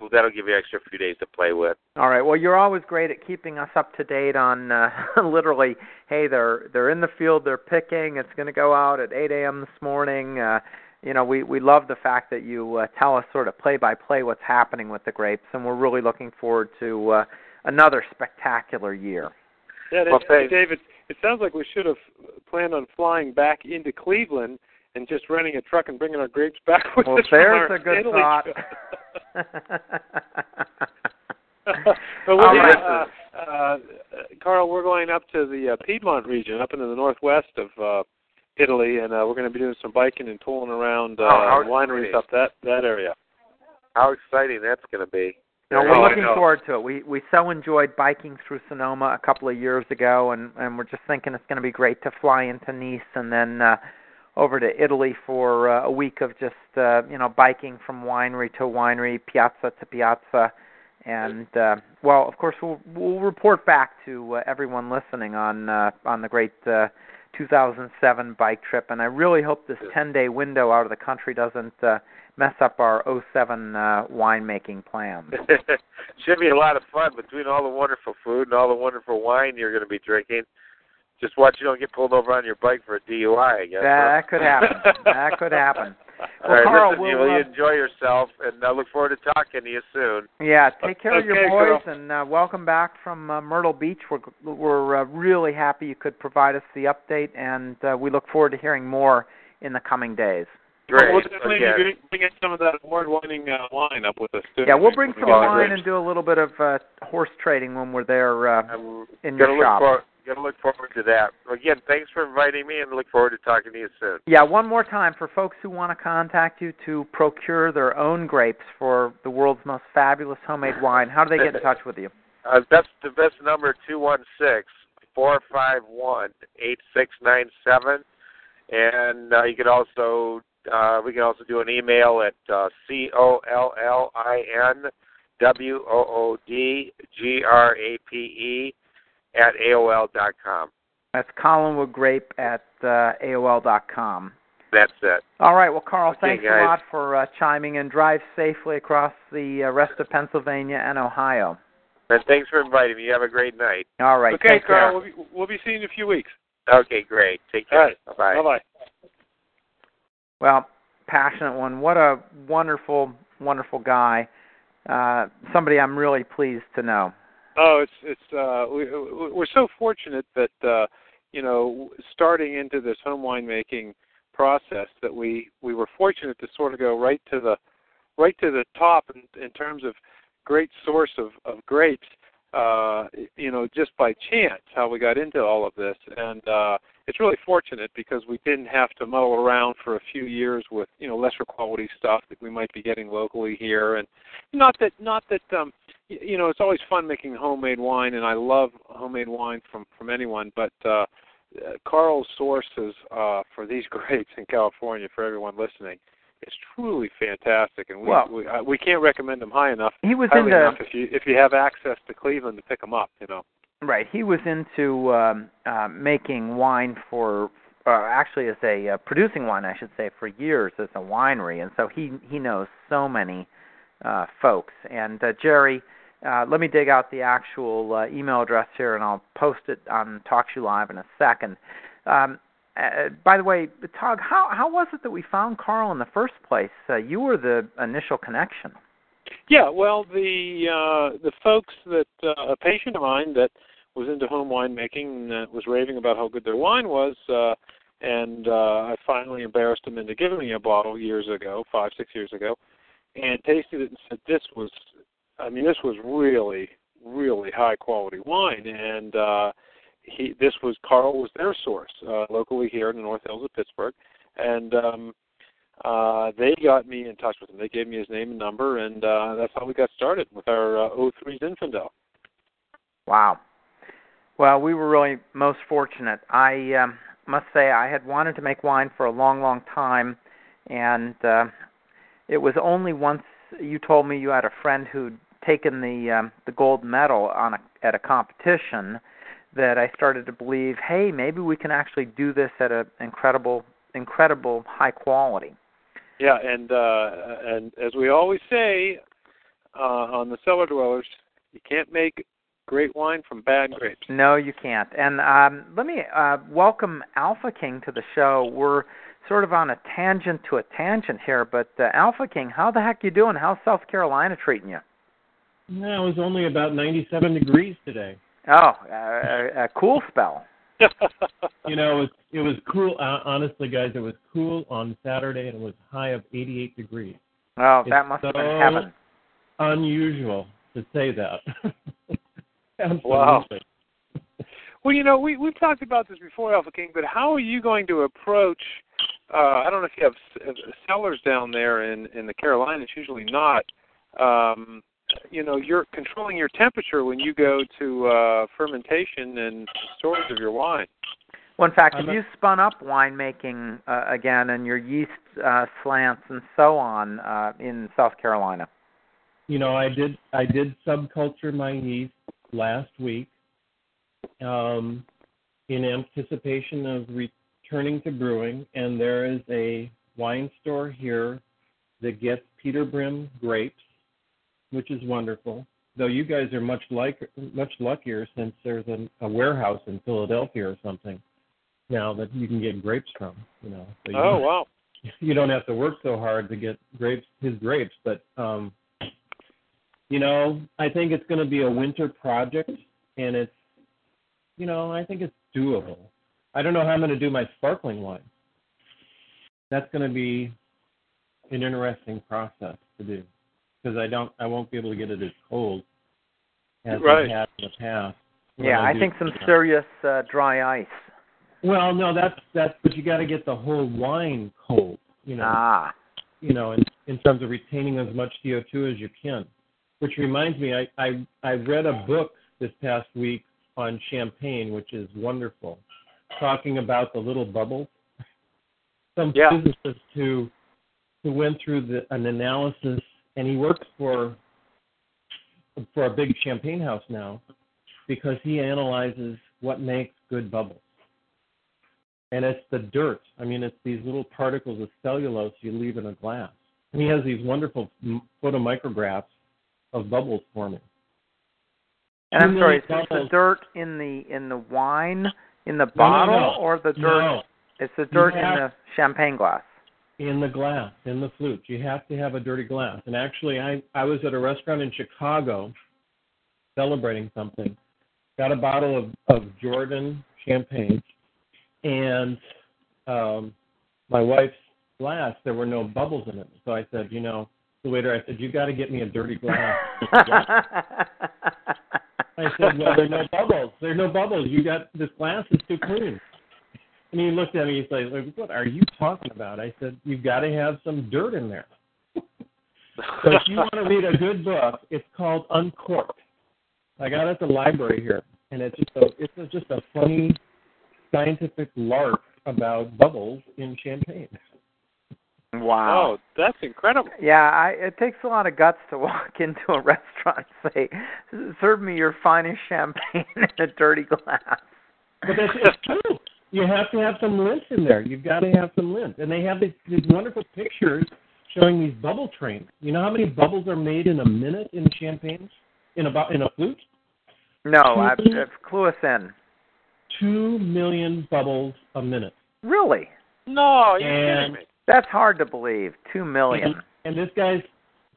Speaker 4: well, that'll give you an extra few days to play with.
Speaker 2: All right. Well, you're always great at keeping us up to date on uh, literally. Hey, they're they're in the field. They're picking. It's going to go out at 8 a.m. this morning. Uh, you know, we we love the fact that you uh, tell us sort of play by play what's happening with the grapes, and we're really looking forward to uh, another spectacular year.
Speaker 3: Yeah,
Speaker 4: Well,
Speaker 3: that- David, it sounds like we should have planned on flying back into Cleveland and just renting a truck and bringing our grapes back with
Speaker 2: Well,
Speaker 3: us from
Speaker 2: there's
Speaker 3: our
Speaker 2: a good
Speaker 3: Italy
Speaker 2: thought.
Speaker 3: but we'll
Speaker 2: right.
Speaker 3: uh, uh, Carl, we're going up to the uh, Piedmont region, up into the northwest of uh, Italy, and uh, we're going to be doing some biking and tooling around uh,
Speaker 4: Oh,
Speaker 3: wineries
Speaker 4: exciting.
Speaker 3: up that that area.
Speaker 4: How exciting that's going to be.
Speaker 2: No,
Speaker 3: Oh,
Speaker 2: we're
Speaker 3: I
Speaker 2: looking forward to it. We we so enjoyed biking through Sonoma a couple of years ago, and and we're just thinking it's going to be great to fly into Nice and then uh, over to Italy for uh, a week of just uh, you know biking from winery to winery, piazza to piazza, and uh, well, of course, we'll we'll report back to uh, everyone listening on uh, on the great. Uh, 2007 bike trip, and I really hope this 10-day window out of the country doesn't uh, mess up our 07 uh, winemaking plans.
Speaker 4: Should be a lot of fun between all the wonderful food and all the wonderful wine you're going to be drinking. Just watch you don't get pulled over on your bike for a DUI. I guess.
Speaker 2: That, that could happen. that could happen.
Speaker 4: All
Speaker 2: Well,
Speaker 4: right,
Speaker 2: Carl,
Speaker 4: listen,
Speaker 2: we'll,
Speaker 4: will you
Speaker 2: uh,
Speaker 4: enjoy yourself, and I look forward to talking to you soon.
Speaker 2: Yeah, take care of your boys,
Speaker 3: Carl.
Speaker 2: and uh, welcome back from uh, Myrtle Beach. We're we're uh, really happy you could provide us the update, and uh, we look forward to hearing more in the coming days.
Speaker 4: Great.
Speaker 3: We'll definitely
Speaker 4: Again.
Speaker 3: be bringing some of that award-winning uh, wine up with us too.
Speaker 2: Yeah, we'll bring some wine and do a little bit of uh, horse trading when we're there uh,
Speaker 4: I'm
Speaker 2: in
Speaker 4: gonna
Speaker 2: your
Speaker 4: look
Speaker 2: shop.
Speaker 4: For, gonna look forward to that. Again, thanks for inviting me, and look forward to talking to you soon.
Speaker 2: Yeah, one more time for folks who want to contact you to procure their own grapes for the world's most fabulous homemade wine. How do they get in touch with you?
Speaker 4: Uh, that's the best number two one six four five one eight six nine seven, and uh, you can also uh, we can also do an email at uh, c o l l i n w o o d g r a p e at aol dot com.
Speaker 2: That's collinwoodgrape at uh, AOL dot com.
Speaker 4: That's it.
Speaker 2: All right. Well, Carl,
Speaker 4: Okay,
Speaker 2: thanks
Speaker 4: guys.
Speaker 2: a lot for uh, chiming in. Drive safely across the uh, rest of Pennsylvania and Ohio.
Speaker 4: And thanks for inviting me. You have a great night.
Speaker 2: All right.
Speaker 3: Okay. Carl, we'll be, we'll be seeing you in a few weeks.
Speaker 4: Okay, great. Take care.
Speaker 3: All right.
Speaker 4: Bye bye.
Speaker 3: Bye bye.
Speaker 2: Well, passionate one. What a wonderful, wonderful guy. Uh, somebody I'm really pleased to know.
Speaker 3: Oh, it's it's uh we we're so fortunate that uh you know starting into this home winemaking process that we we were fortunate to sort of go right to the right to the top in, in terms of great source of of grapes uh you know just by chance how we got into all of this. And uh it's really fortunate because we didn't have to muddle around for a few years with you know lesser quality stuff that we might be getting locally here. And not that not that um you know it's always fun making homemade wine and I love homemade wine from from anyone. But uh uh, Carl's sources uh for these grapes in California for everyone listening is truly fantastic and we
Speaker 2: Well-
Speaker 3: we, uh, we can't recommend them high enough
Speaker 2: He was into
Speaker 3: enough if you if you have access to Cleveland to pick them up you know
Speaker 2: right. He was into um, uh, making wine for. Uh, actually, as a uh, producing wine, I should say, for years as a winery, and so he he knows so many uh, folks. And uh, Jerry, uh, let me dig out the actual uh, email address here, and I'll post it on TalkShoe Live in a second. Um, uh, by the way, Tog, how how was it that we found Carl in the first place? Uh, you were the initial connection.
Speaker 3: Yeah, well, the uh, the folks that uh, a patient of mine that was into home winemaking uh, was raving about how good their wine was, uh, and uh, I finally embarrassed him into giving me a bottle years ago, five six years ago, and tasted it and said this was, I mean, this was really really high quality wine, and uh, he this was Carl was their source uh, locally here in the North Hills of Pittsburgh, and um, uh, they got me in touch with him. They gave me his name and number, and uh, that's how we got started with our uh, 03 Zinfandel.
Speaker 2: Wow. Well, we were really most fortunate. I um, must say I had wanted to make wine for a long, long time, and uh, it was only once you told me you had a friend who'd taken the um, the gold medal on a, at a competition that I started to believe, hey, maybe we can actually do this at an incredible, incredible high quality.
Speaker 3: Yeah, and uh, and as we always say uh, on the cellar dwellers, you can't make great wine from bad grapes.
Speaker 2: No, you can't. And um, let me uh, welcome Alpha King to the show. We're sort of on a tangent to a tangent here, but uh, Alpha King, how the heck you doing? How's South Carolina treating you?
Speaker 5: Yeah, it was only about 97 degrees today.
Speaker 2: Oh, uh, a, a cool spell.
Speaker 5: You know, it was, it was cool. Uh, honestly, guys, it was cool on Saturday, and it was high of 88 degrees.
Speaker 2: Oh,
Speaker 5: It's
Speaker 2: that must have been heaven.
Speaker 5: Unusual to say that. Absolutely.
Speaker 3: Wow. Well, you know, we we've talked about this before, Alpha King, but how are you going to approach? Uh, I don't know if you have s- uh, down there in in the Carolinas. Usually not. Um, you know, you're controlling your temperature when you go to uh, fermentation and storage of your wine.
Speaker 2: Well, in fact,
Speaker 5: I'm
Speaker 2: if you spun up winemaking uh, again and your yeast uh, slants and so on uh, in South Carolina.
Speaker 5: You know, I did I did subculture my yeast last week, um, in anticipation of returning to brewing, and there is a wine store here that gets Peter Brehm grapes, which is wonderful. Though you guys are much like much luckier since there's a, a warehouse in Philadelphia or something now that you can get grapes from. You know, so you
Speaker 3: Oh wow!
Speaker 5: you don't have to work so hard to get grapes his grapes but um you know i think it's going to be a winter project and it's you know i think it's doable i don't know how i'm going to do my sparkling wine that's going to be an interesting process to do because i don't i won't be able to get it as cold as
Speaker 3: Right.
Speaker 5: i have in the past
Speaker 2: Yeah, I
Speaker 5: do-
Speaker 2: think some
Speaker 5: you
Speaker 2: serious uh, dry ice.
Speaker 5: well no that's that's but you got to get the whole wine cold you know
Speaker 2: Ah,
Speaker 5: you know, in, in terms of retaining as much CO2 as you can. Which reminds me, I, I, I read a book this past week on champagne, which is wonderful, talking about the little bubbles. Some
Speaker 3: Yeah.
Speaker 5: physicist who who went through the, an analysis, and he works for for a big champagne house now, because he analyzes what makes good bubbles and it's the dirt. I mean, it's these little particles of cellulose you leave in a glass. And he has these wonderful photomicrographs of bubbles forming.
Speaker 2: and I'm sorry, is this the dirt in the in the wine in the
Speaker 5: No, no,
Speaker 2: bottle
Speaker 5: no.
Speaker 2: or the dirt?
Speaker 5: No,
Speaker 2: It's the dirt in the champagne glass.
Speaker 5: In the glass, in the flute. You have to have a dirty glass. And actually, I I was at a restaurant in Chicago, celebrating something. Got a bottle of of Jordan champagne, and um, my wife's glass. There were no bubbles in it. So I said, you know, the waiter. I said, you got to get me a dirty glass. I said, well, there are no bubbles. There are no bubbles. You got this glass is too clean. And he looked at me. He's like, like, what are you talking about? I said, you've got to have some dirt in there. So if you want to read a good book, it's called Uncorked. I got it at the library here, and it's just a, it's a, just a funny scientific lark about bubbles in champagne.
Speaker 2: wow.
Speaker 3: Oh, that's incredible.
Speaker 2: Yeah, I, it takes a lot of guts to walk into a restaurant and say, "Serve me your finest champagne in a dirty glass."
Speaker 5: But that's it's true. You have to have some lint in there. You've got to have some lint, and they have these, these wonderful pictures showing these bubble trains. You know how many bubbles are made in a minute in champagne? In a bu- in a flute?
Speaker 2: No, I've, I've clue us in.
Speaker 5: Two million bubbles a minute.
Speaker 2: Really?
Speaker 3: No, you're
Speaker 5: And-
Speaker 3: kidding me.
Speaker 2: That's hard to believe. Two million.
Speaker 5: And, and this guy's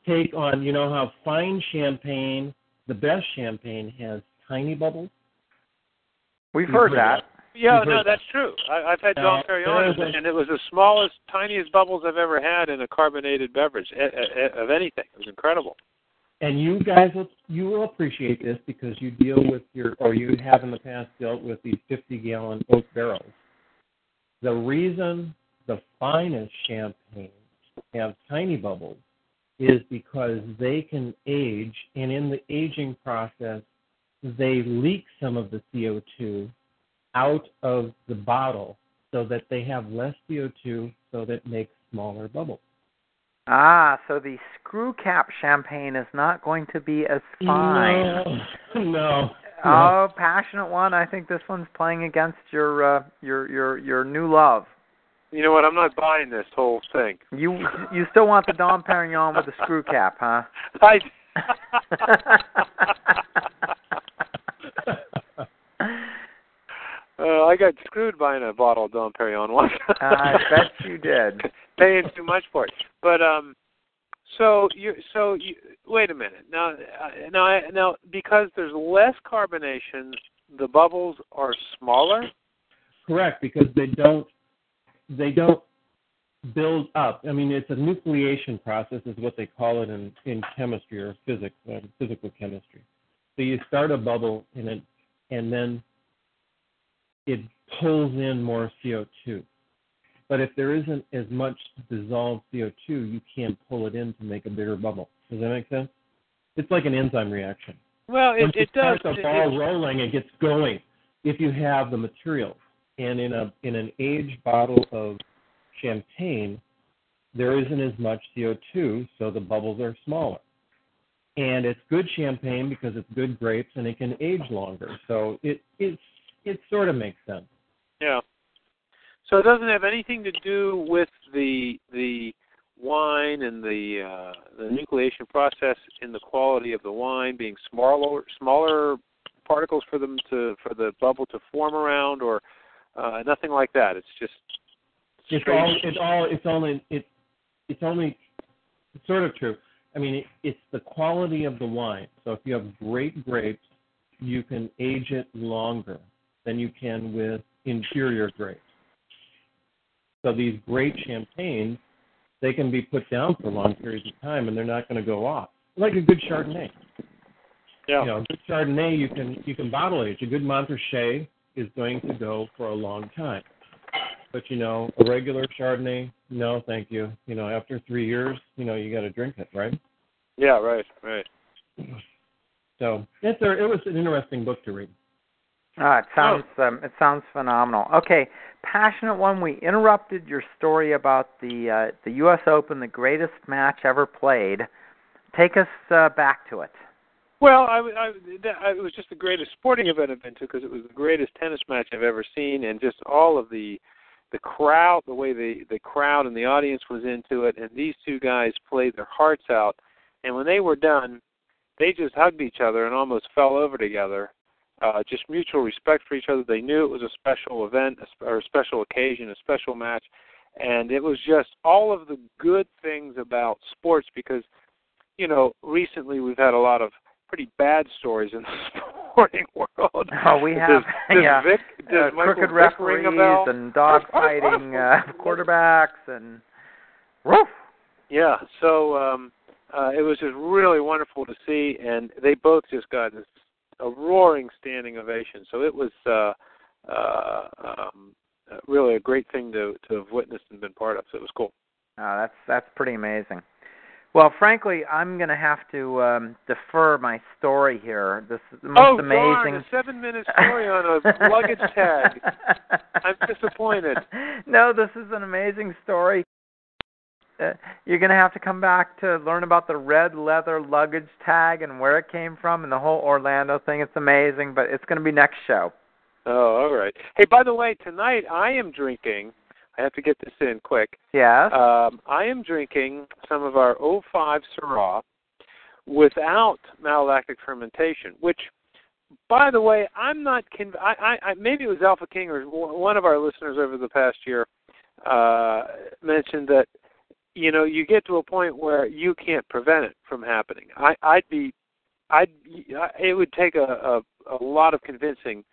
Speaker 5: take on, you know how fine champagne, the best champagne, has tiny bubbles.
Speaker 2: We've heard
Speaker 5: heard
Speaker 2: that.
Speaker 3: Yeah, no, that's true. I, I've had
Speaker 5: Now,
Speaker 3: Dom Perignon,
Speaker 5: a-
Speaker 3: and it was the smallest, tiniest bubbles I've ever had in a carbonated beverage eh, eh, eh, of anything. It was incredible.
Speaker 5: And you guys will you will appreciate this because you deal with your or you have in the past dealt with these 50 gallon oak barrels. The reason the finest champagnes have tiny bubbles is because they can age, and in the aging process, they leak some of the CO2 out of the bottle so that they have less CO2 so that it makes smaller bubbles.
Speaker 2: Ah, so the screw cap champagne is not going to be as fine.
Speaker 5: No, no.
Speaker 2: Oh, passionate one. I think this one's playing against your uh, your your your new love.
Speaker 3: You know what? I'm not buying this whole thing.
Speaker 2: You you still want the Dom Perignon with the screw cap, huh?
Speaker 3: I. uh, I, got screwed buying a bottle of Dom Perignon once.
Speaker 2: I bet you did.
Speaker 3: Paying too much for it. But um, so you so you wait a minute now uh, now I- now because there's less carbonation, the bubbles are smaller.
Speaker 5: Correct, because they don't they don't build up. I mean, it's a nucleation process, is what they call it in in chemistry or physics, uh, physical chemistry. So you start a bubble in it, and then it pulls in more CO2. But if there isn't as much dissolved CO2, you can't pull it in to make a bigger bubble. Does that make sense? It's like an enzyme reaction.
Speaker 3: Well, it
Speaker 5: Once you
Speaker 3: it does.
Speaker 5: start the ball rolling, it gets going. If you have the materials, and in a in an aged bottle of champagne, there isn't as much CO2, so the bubbles are smaller. And it's good champagne because it's good grapes and it can age longer. So it it it sort of makes sense.
Speaker 3: Yeah. So it doesn't have anything to do with the the wine and the uh, the nucleation process in the quality of the wine being smaller smaller particles for them to for the bubble to form around or uh, nothing like that. It's just
Speaker 5: It's all it's all it's only it's it's only it's sort of true. I mean, it, it's the quality of the wine. So if you have great grapes, you can age it longer than you can with inferior grapes. So these great champagnes, they can be put down for long periods of time, and they're not going to go off. Like a good Chardonnay.
Speaker 3: yeah.
Speaker 5: You know, a good Chardonnay you can you can bottle age. A good Montrachet is going to go for a long time. But you know, a regular Chardonnay, no, thank you. You know, after three years, you know, you got to drink it, right?
Speaker 3: Yeah, right, right.
Speaker 5: So it's a, it was an interesting book to read.
Speaker 2: Ah, it sounds um, it sounds phenomenal. Okay, passionate one. We interrupted your story about the uh, the U.S. Open, the greatest match ever played. Take us uh, back to it.
Speaker 3: Well, I, I, I, it was just the greatest sporting event I've been to because it was the greatest tennis match I've ever seen, and just all of the the crowd, the way the the crowd and the audience was into it, and these two guys played their hearts out. And when they were done, they just hugged each other and almost fell over together. Uh, just mutual respect for each other. They knew it was a special event or a special occasion, a special match, and it was just all of the good things about sports because, you know, recently we've had a lot of pretty bad stories in the sporting world.
Speaker 2: Oh, we have
Speaker 3: Does, does
Speaker 2: yeah,
Speaker 3: Vic, does
Speaker 2: uh,
Speaker 3: Michael
Speaker 2: crooked
Speaker 3: Vick ring a bell?
Speaker 2: referees and dog fighting uh, quarterbacks and woof.
Speaker 3: Yeah, so um uh it was just really wonderful to see and they both just got this a roaring standing ovation. So it was uh uh um uh, really a great thing to to have witnessed and been part of. So it was cool.
Speaker 2: Oh, that's that's pretty amazing. Well, frankly, I'm going to have to um, defer my story here. This is the most
Speaker 3: oh,
Speaker 2: amazing.
Speaker 3: darn, a seven minute story on a luggage tag. I'm disappointed.
Speaker 2: No, this is an amazing story. Uh, you're going to have to come back to learn about the red leather luggage tag and where it came from and the whole Orlando thing. It's amazing, but it's going to be next show.
Speaker 3: Oh, all right. Hey, by the way, tonight I am drinking. I have to get this in quick.
Speaker 2: Yes.
Speaker 3: Um, I am drinking some of our 05 Syrah without malolactic fermentation, which, by the way, I'm not. Conv- I, I, I maybe it was Alpha King or one of our listeners over the past year uh, mentioned that you know you get to a point where you can't prevent it from happening. I, I'd be, I'd. It would take a, a, a lot of convincing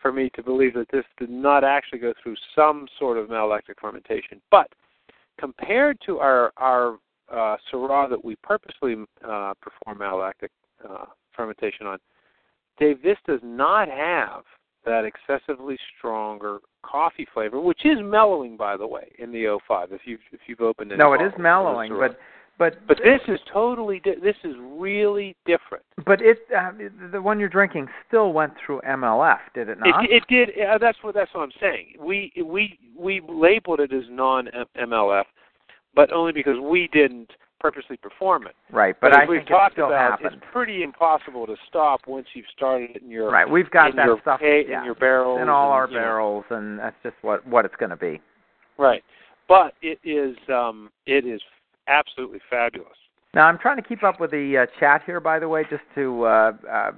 Speaker 3: for me to believe that this did not actually go through some sort of malolactic fermentation. But compared to our our uh, Syrah that we purposely uh, perform malolactic uh, fermentation on, Dave, this does not have that excessively stronger coffee flavor, which is mellowing, by the way, in the 05. If you've if you've opened it,
Speaker 2: no, it is mellowing, but but
Speaker 3: but this is totally di- this is really different.
Speaker 2: but it uh, the one you're drinking still went through MLF, did it not?
Speaker 3: It, it did. Uh, that's what that's what I'm saying. We we we labeled it as non MLF, but only because we didn't purposely perform it.
Speaker 2: right, but,
Speaker 3: as
Speaker 2: I
Speaker 3: we've
Speaker 2: think
Speaker 3: talked
Speaker 2: it still
Speaker 3: about, it's pretty impossible to stop once you've started it in your
Speaker 2: Right, we've got that
Speaker 3: your
Speaker 2: stuff
Speaker 3: pa-
Speaker 2: yeah,
Speaker 3: in your barrels
Speaker 2: in all
Speaker 3: and,
Speaker 2: our
Speaker 3: you know,
Speaker 2: barrels, and that's just what what it's going to be.
Speaker 3: right, but it is um it is absolutely fabulous.
Speaker 2: Now I'm trying to keep up with the uh, chat here, by the way, just to uh, uh,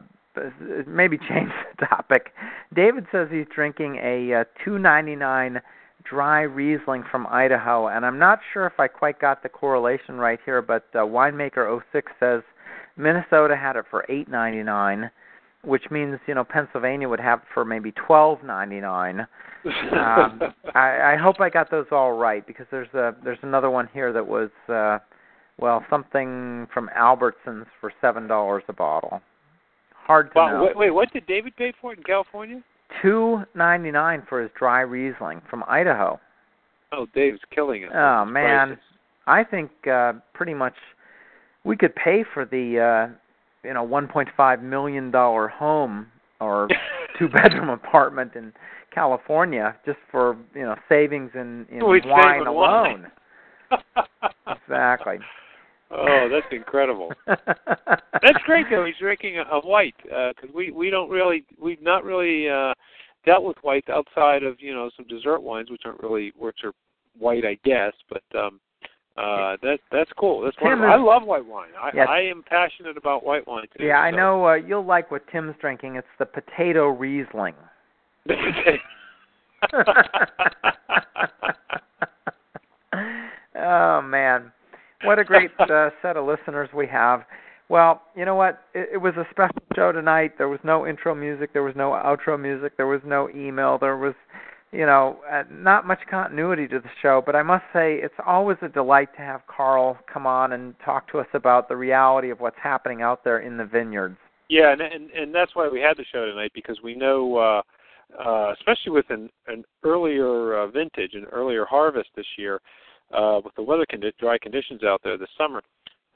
Speaker 2: maybe change the topic. David says he's drinking a uh, 299 dry Riesling from Idaho, and I'm not sure if I quite got the correlation right here, but uh, winemaker 06 says Minnesota had it for 8.99, which means you know Pennsylvania would have it for maybe 12.99. um, I, I hope I got those all right because there's a there's another one here that was uh, well something from Albertsons for seven dollars a bottle. Hard to
Speaker 3: wow,
Speaker 2: know.
Speaker 3: Wait, wait, what did David pay for it in California?
Speaker 2: Two ninety nine for his dry Riesling from Idaho.
Speaker 3: Oh, Dave's killing it.
Speaker 2: Oh man, I think uh, pretty much we could pay for the uh, you know 1.5 million dollar home or two bedroom apartment in California just for you know savings in in
Speaker 3: We'd
Speaker 2: wine alone.
Speaker 3: wine.
Speaker 2: exactly.
Speaker 3: Oh, that's incredible. That's great though. He's drinking a, a white because we we don't really we've not really uh dealt with whites outside of you know some dessert wines which aren't really which are white I guess but um uh that that's cool that's
Speaker 2: Tim
Speaker 3: wonderful.
Speaker 2: is-
Speaker 3: I love white wine I
Speaker 2: Yes.
Speaker 3: I am passionate about white wine too
Speaker 2: Yeah, I know uh, you'll like what Tim's drinking. It's the potato Riesling. oh man, what a great uh, set of listeners we have. Well, you know what? It, it was a special show tonight. There was no intro music. There was no outro music. There was no email. There was, you know, uh, not much continuity to the show. But I must say, it's always a delight to have Carl come on and talk to us about the reality of what's happening out there in the vineyards.
Speaker 3: Yeah, and, and and that's why we had the show tonight because we know, uh, uh, especially with an, an earlier uh, vintage, an earlier harvest this year, uh, with the weather condi- dry conditions out there this summer,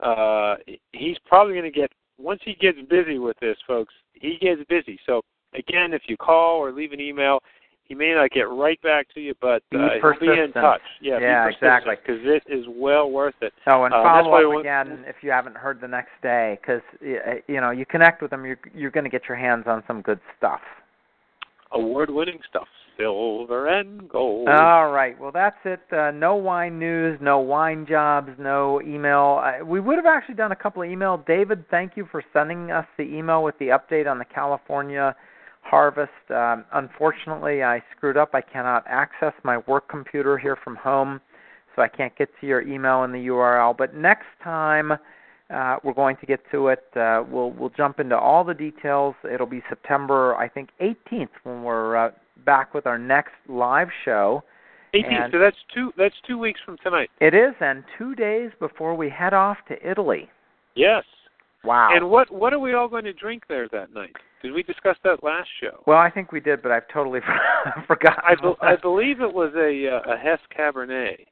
Speaker 3: uh, he's probably going to get once he gets busy with this, folks. He gets busy. So again, if you call or leave an email, he may not get right back to you, but
Speaker 2: Be
Speaker 3: uh, he'll be in touch. Yeah,
Speaker 2: Yeah, exactly.
Speaker 3: Because it is well worth it.
Speaker 2: Oh, and
Speaker 3: Uh,
Speaker 2: follow up again if you haven't heard the next day, because you know you connect with them, you're you're going to get your hands on some good stuff.
Speaker 3: Award-winning stuff, silver and gold.
Speaker 2: All right, well that's it. Uh, no wine news, no wine jobs, no email. Uh, we would have actually done a couple of emails. David, thank you for sending us the email with the update on the California harvest. Um, unfortunately, I screwed up. I cannot access my work computer here from home, so I can't get to your email in the URL. But next time, uh, we're going to get to it. Uh, we'll we'll jump into all the details. It'll be September, I think, 18th when we're uh, back with our next live show.
Speaker 3: 18. So that's two. That's two weeks from tonight.
Speaker 2: It is, and two days before we head off to Italy.
Speaker 3: Yes.
Speaker 2: Wow.
Speaker 3: And what what are we all going to drink there that night? Did we discuss that last show?
Speaker 2: well, I think we did, but I've totally forgotten.
Speaker 3: I, be, I believe it was a uh, a Hess Cabernet,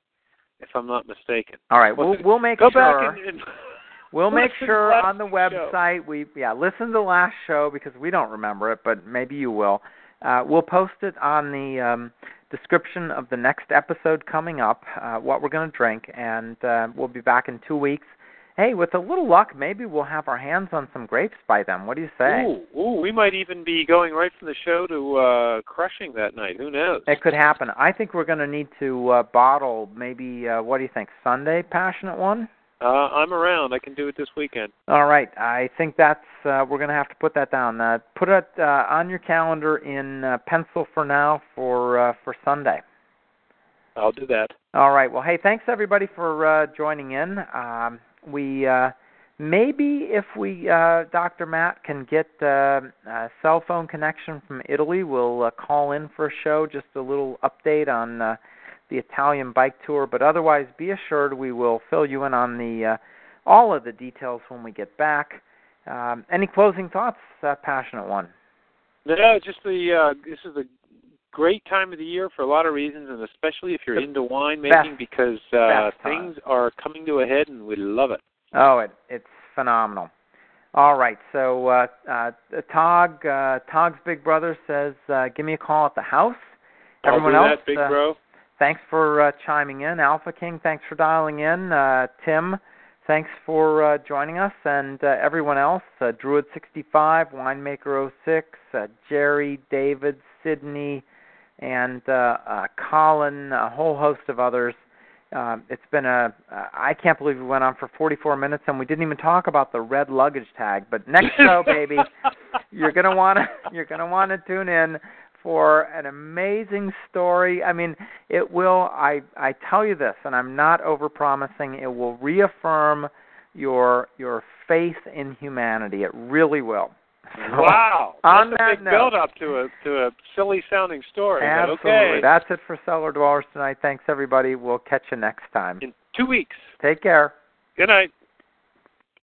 Speaker 3: if I'm not mistaken.
Speaker 2: All right, we'll we'll make
Speaker 3: Go
Speaker 2: sure.
Speaker 3: back and, and
Speaker 2: We'll make sure on the
Speaker 3: week's show.
Speaker 2: website we yeah listen to the last show because we don't remember it, but maybe you will. Uh, we'll post it on the um, description of the next episode coming up, uh, what we're going to drink, and uh, we'll be back in two weeks. Hey, with a little luck, maybe we'll have our hands on some grapes by then. What do you say?
Speaker 3: Ooh, ooh, we might even be going right from the show to uh crushing that night. Who knows?
Speaker 2: It could happen. I think we're going to need to uh, bottle maybe. Uh, what do you think? Sunday, passionate one.
Speaker 3: Uh, I'm around. I can do it this weekend.
Speaker 2: All right. I think that's uh, we're going to have to put that down. Uh, put it uh, on your calendar in uh, pencil for now for uh, for Sunday.
Speaker 3: I'll do that.
Speaker 2: All right. Well, hey, thanks everybody for uh, joining in. Um, we uh, maybe if we uh, Dr. Matt can get uh, a cell phone connection from Italy, we'll uh, call in for a show. Just a little update on uh, the Italian bike tour. But otherwise, be assured we will fill you in on the uh, all of the details when we get back. Um, any closing thoughts, uh, passionate one?
Speaker 3: No, just the uh this is a great time of the year for a lot of reasons, and especially if you're
Speaker 2: The
Speaker 3: into winemaking, because uh things are coming to a head, and we love it.
Speaker 2: Oh, it it's phenomenal. All right, so uh, uh, Tog uh, Tog's big brother says, uh, "Give me a call at the house." Everyone else,
Speaker 3: that, big
Speaker 2: uh,
Speaker 3: bro.
Speaker 2: Thanks for uh, chiming in. Alpha King, thanks for dialing in. Uh, Tim, thanks for uh, joining us, and uh, everyone else, uh, Druid65, Winemaker06, uh, Jerry, David, Sydney, and uh, uh, Colin, a whole host of others. um, it's been a I can't believe we went on for 44 minutes and we didn't even talk about the red luggage tag. But next show, baby, you're gonna wanna you're gonna wanna tune in for an amazing story. I mean, it will. I I tell you this, and I'm not overpromising. It will reaffirm your your faith in humanity. It really will. So,
Speaker 3: wow,
Speaker 2: on
Speaker 3: that's a big build up to a to a silly sounding story.
Speaker 2: Absolutely.
Speaker 3: okay,
Speaker 2: That's it for Cellar Dwellers tonight. Thanks everybody. We'll catch you next time.
Speaker 3: in two weeks.
Speaker 2: Take care.
Speaker 3: Good night.